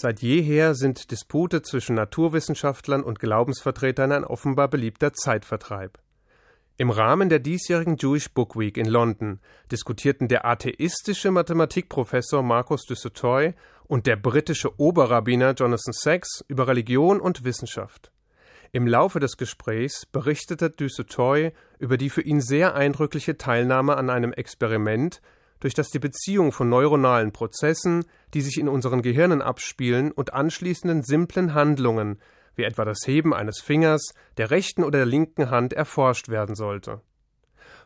Seit jeher sind Dispute zwischen Naturwissenschaftlern und Glaubensvertretern ein offenbar beliebter Zeitvertreib. Im Rahmen der diesjährigen Jewish Book Week in London diskutierten der atheistische Mathematikprofessor Markus Dussutoy und der britische Oberrabbiner Jonathan Sachs über Religion und Wissenschaft. Im Laufe des Gesprächs berichtete Dussutoy über die für ihn sehr eindrückliche Teilnahme an einem Experiment, durch das die Beziehung von neuronalen Prozessen, die sich in unseren Gehirnen abspielen, und anschließenden simplen Handlungen, wie etwa das Heben eines Fingers, der rechten oder der linken Hand, erforscht werden sollte.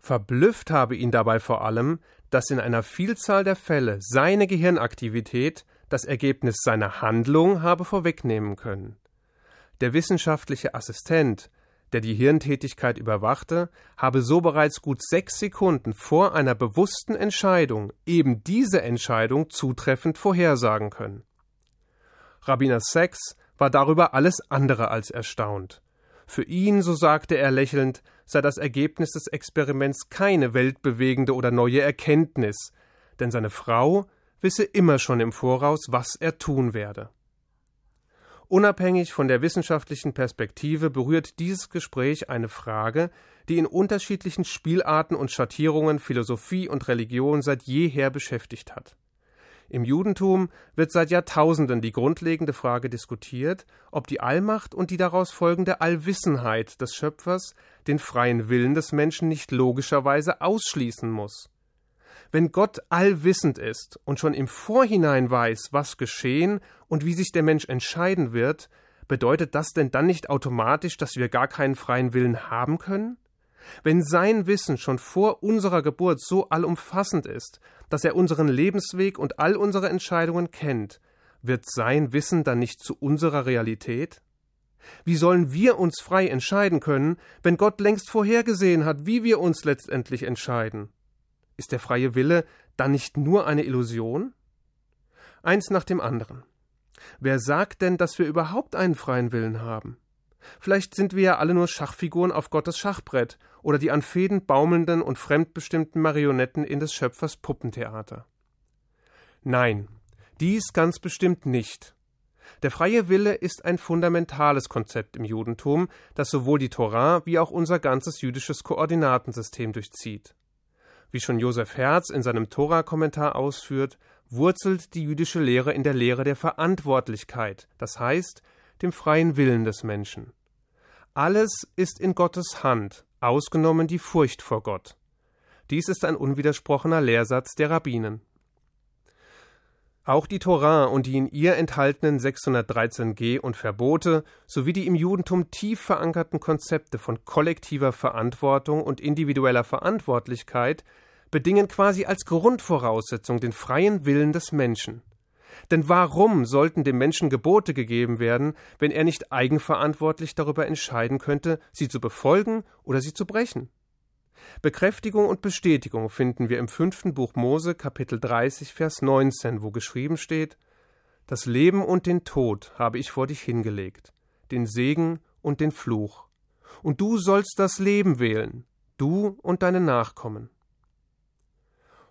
Verblüfft habe ihn dabei vor allem, dass in einer Vielzahl der Fälle seine Gehirnaktivität das Ergebnis seiner Handlung habe vorwegnehmen können. Der wissenschaftliche Assistent, der die Hirntätigkeit überwachte, habe so bereits gut sechs Sekunden vor einer bewussten Entscheidung eben diese Entscheidung zutreffend vorhersagen können. Rabbiner Sachs war darüber alles andere als erstaunt. Für ihn, so sagte er lächelnd, sei das Ergebnis des Experiments keine weltbewegende oder neue Erkenntnis, denn seine Frau wisse immer schon im Voraus, was er tun werde. Unabhängig von der wissenschaftlichen Perspektive berührt dieses Gespräch eine Frage, die in unterschiedlichen Spielarten und Schattierungen Philosophie und Religion seit jeher beschäftigt hat. Im Judentum wird seit Jahrtausenden die grundlegende Frage diskutiert, ob die Allmacht und die daraus folgende Allwissenheit des Schöpfers den freien Willen des Menschen nicht logischerweise ausschließen muss. Wenn Gott allwissend ist und schon im Vorhinein weiß, was geschehen und wie sich der Mensch entscheiden wird, bedeutet das denn dann nicht automatisch, dass wir gar keinen freien Willen haben können? Wenn sein Wissen schon vor unserer Geburt so allumfassend ist, dass er unseren Lebensweg und all unsere Entscheidungen kennt, wird sein Wissen dann nicht zu unserer Realität? Wie sollen wir uns frei entscheiden können, wenn Gott längst vorhergesehen hat, wie wir uns letztendlich entscheiden? Ist der freie Wille dann nicht nur eine Illusion? Eins nach dem anderen. Wer sagt denn, dass wir überhaupt einen freien Willen haben? Vielleicht sind wir ja alle nur Schachfiguren auf Gottes Schachbrett oder die an Fäden baumelnden und fremdbestimmten Marionetten in des Schöpfers Puppentheater. Nein, dies ganz bestimmt nicht. Der freie Wille ist ein fundamentales Konzept im Judentum, das sowohl die Torah wie auch unser ganzes jüdisches Koordinatensystem durchzieht. Wie schon Josef Herz in seinem Tora-Kommentar ausführt, wurzelt die jüdische Lehre in der Lehre der Verantwortlichkeit, das heißt, dem freien Willen des Menschen. Alles ist in Gottes Hand, ausgenommen die Furcht vor Gott. Dies ist ein unwidersprochener Lehrsatz der Rabbinen. Auch die Torah und die in ihr enthaltenen 613g und Verbote sowie die im Judentum tief verankerten Konzepte von kollektiver Verantwortung und individueller Verantwortlichkeit bedingen quasi als Grundvoraussetzung den freien Willen des Menschen. Denn warum sollten dem Menschen Gebote gegeben werden, wenn er nicht eigenverantwortlich darüber entscheiden könnte, sie zu befolgen oder sie zu brechen? Bekräftigung und Bestätigung finden wir im fünften Buch Mose Kapitel 30 Vers 19, wo geschrieben steht Das Leben und den Tod habe ich vor dich hingelegt, den Segen und den Fluch. Und du sollst das Leben wählen, du und deine Nachkommen.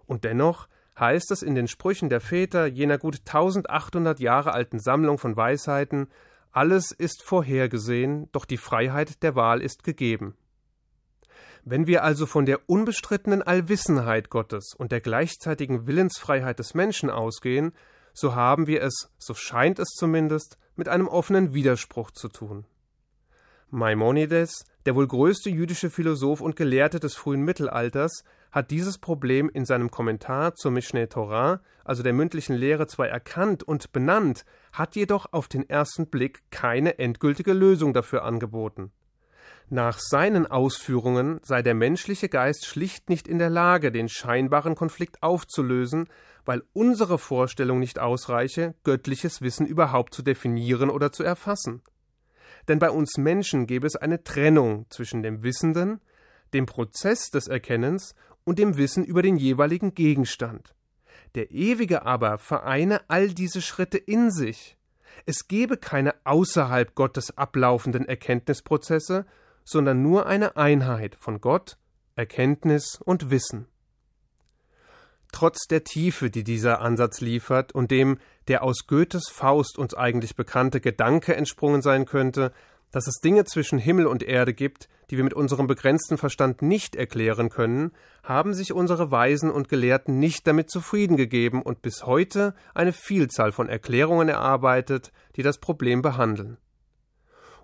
Und dennoch heißt es in den Sprüchen der Väter jener gut 1800 Jahre alten Sammlung von Weisheiten, alles ist vorhergesehen, doch die Freiheit der Wahl ist gegeben. Wenn wir also von der unbestrittenen Allwissenheit Gottes und der gleichzeitigen Willensfreiheit des Menschen ausgehen, so haben wir es, so scheint es zumindest, mit einem offenen Widerspruch zu tun. Maimonides, der wohl größte jüdische Philosoph und Gelehrte des frühen Mittelalters, hat dieses Problem in seinem Kommentar zur Mishneh Torah, also der mündlichen Lehre, zwar erkannt und benannt, hat jedoch auf den ersten Blick keine endgültige Lösung dafür angeboten. Nach seinen Ausführungen sei der menschliche Geist schlicht nicht in der Lage, den scheinbaren Konflikt aufzulösen, weil unsere Vorstellung nicht ausreiche, göttliches Wissen überhaupt zu definieren oder zu erfassen. Denn bei uns Menschen gäbe es eine Trennung zwischen dem Wissenden, dem Prozess des Erkennens und dem Wissen über den jeweiligen Gegenstand. Der Ewige aber vereine all diese Schritte in sich. Es gebe keine außerhalb Gottes ablaufenden Erkenntnisprozesse, sondern nur eine Einheit von Gott, Erkenntnis und Wissen. trotz der Tiefe, die dieser Ansatz liefert und dem der aus Goethes Faust uns eigentlich bekannte Gedanke entsprungen sein könnte, dass es Dinge zwischen Himmel und Erde gibt, die wir mit unserem begrenzten Verstand nicht erklären können, haben sich unsere Weisen und Gelehrten nicht damit zufrieden gegeben und bis heute eine Vielzahl von Erklärungen erarbeitet, die das Problem behandeln.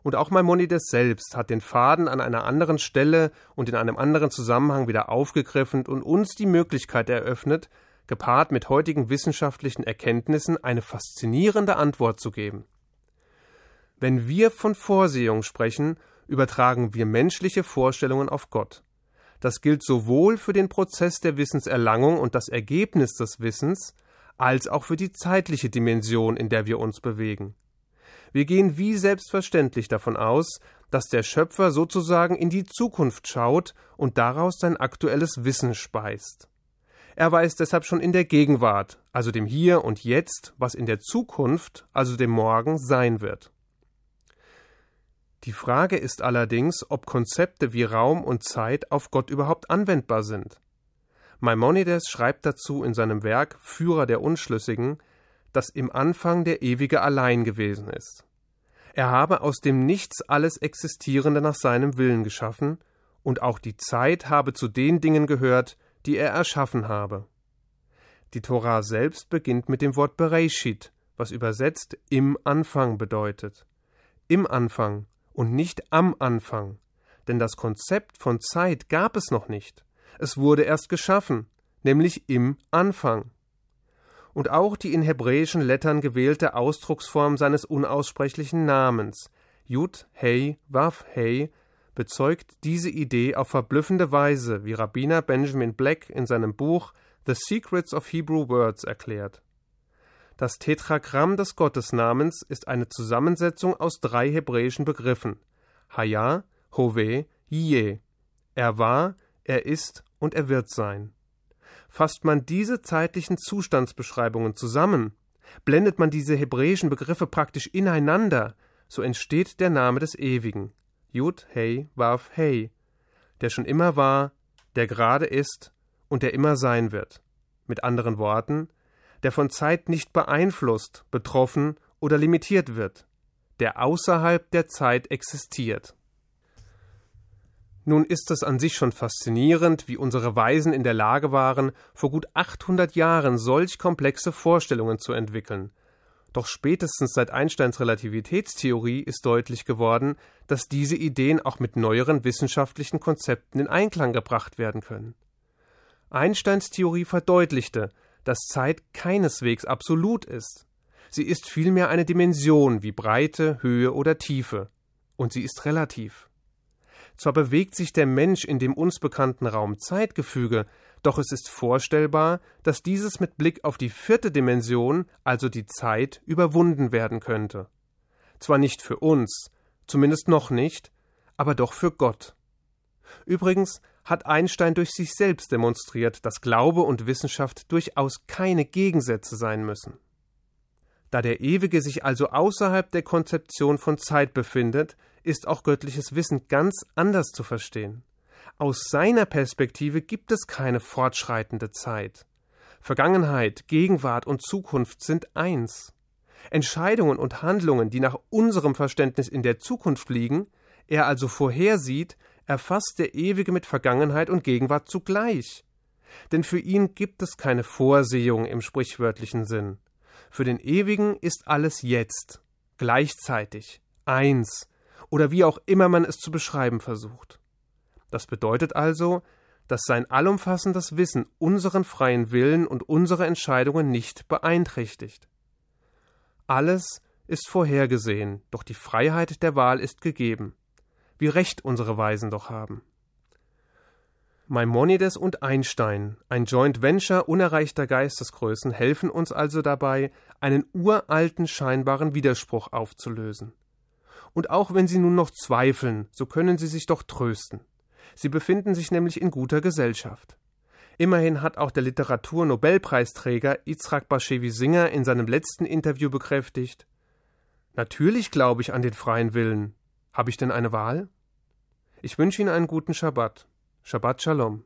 Und auch Maimonides selbst hat den Faden an einer anderen Stelle und in einem anderen Zusammenhang wieder aufgegriffen und uns die Möglichkeit eröffnet, gepaart mit heutigen wissenschaftlichen Erkenntnissen eine faszinierende Antwort zu geben. Wenn wir von Vorsehung sprechen, übertragen wir menschliche Vorstellungen auf Gott. Das gilt sowohl für den Prozess der Wissenserlangung und das Ergebnis des Wissens, als auch für die zeitliche Dimension, in der wir uns bewegen. Wir gehen wie selbstverständlich davon aus, dass der Schöpfer sozusagen in die Zukunft schaut und daraus sein aktuelles Wissen speist. Er weiß deshalb schon in der Gegenwart, also dem Hier und Jetzt, was in der Zukunft, also dem Morgen, sein wird. Die Frage ist allerdings, ob Konzepte wie Raum und Zeit auf Gott überhaupt anwendbar sind. Maimonides schreibt dazu in seinem Werk Führer der Unschlüssigen, dass im Anfang der Ewige allein gewesen ist. Er habe aus dem Nichts alles Existierende nach seinem Willen geschaffen, und auch die Zeit habe zu den Dingen gehört, die er erschaffen habe. Die Tora selbst beginnt mit dem Wort Bereshit, was übersetzt im Anfang bedeutet. Im Anfang und nicht am Anfang, denn das Konzept von Zeit gab es noch nicht. Es wurde erst geschaffen, nämlich im Anfang und auch die in hebräischen Lettern gewählte Ausdrucksform seines unaussprechlichen Namens, Yud Hey Wav Hey, bezeugt diese Idee auf verblüffende Weise, wie Rabbiner Benjamin Black in seinem Buch The Secrets of Hebrew Words erklärt. Das Tetragramm des Gottesnamens ist eine Zusammensetzung aus drei hebräischen Begriffen: Haya, Hove, Yeh. Er war, er ist und er wird sein. Fasst man diese zeitlichen Zustandsbeschreibungen zusammen, blendet man diese hebräischen Begriffe praktisch ineinander, so entsteht der Name des Ewigen, Jud Hey Wav Hey, der schon immer war, der gerade ist und der immer sein wird. Mit anderen Worten, der von Zeit nicht beeinflusst, betroffen oder limitiert wird, der außerhalb der Zeit existiert. Nun ist es an sich schon faszinierend, wie unsere Weisen in der Lage waren, vor gut 800 Jahren solch komplexe Vorstellungen zu entwickeln. Doch spätestens seit Einsteins Relativitätstheorie ist deutlich geworden, dass diese Ideen auch mit neueren wissenschaftlichen Konzepten in Einklang gebracht werden können. Einsteins Theorie verdeutlichte, dass Zeit keineswegs absolut ist. Sie ist vielmehr eine Dimension wie Breite, Höhe oder Tiefe. Und sie ist relativ. Zwar bewegt sich der Mensch in dem uns bekannten Raum Zeitgefüge, doch es ist vorstellbar, dass dieses mit Blick auf die vierte Dimension, also die Zeit, überwunden werden könnte. Zwar nicht für uns, zumindest noch nicht, aber doch für Gott. Übrigens hat Einstein durch sich selbst demonstriert, dass Glaube und Wissenschaft durchaus keine Gegensätze sein müssen. Da der Ewige sich also außerhalb der Konzeption von Zeit befindet, ist auch göttliches Wissen ganz anders zu verstehen. Aus seiner Perspektive gibt es keine fortschreitende Zeit. Vergangenheit, Gegenwart und Zukunft sind eins. Entscheidungen und Handlungen, die nach unserem Verständnis in der Zukunft liegen, er also vorhersieht, erfasst der Ewige mit Vergangenheit und Gegenwart zugleich. Denn für ihn gibt es keine Vorsehung im sprichwörtlichen Sinn. Für den Ewigen ist alles jetzt, gleichzeitig, eins, oder wie auch immer man es zu beschreiben versucht. Das bedeutet also, dass sein allumfassendes Wissen unseren freien Willen und unsere Entscheidungen nicht beeinträchtigt. Alles ist vorhergesehen, doch die Freiheit der Wahl ist gegeben. Wie recht unsere Weisen doch haben. Maimonides und Einstein, ein Joint Venture unerreichter Geistesgrößen, helfen uns also dabei, einen uralten scheinbaren Widerspruch aufzulösen. Und auch wenn Sie nun noch zweifeln, so können Sie sich doch trösten. Sie befinden sich nämlich in guter Gesellschaft. Immerhin hat auch der Literaturnobelpreisträger Yitzhak Bashevi Singer in seinem letzten Interview bekräftigt: Natürlich glaube ich an den freien Willen. Habe ich denn eine Wahl? Ich wünsche Ihnen einen guten Schabbat. Shabbat Shalom.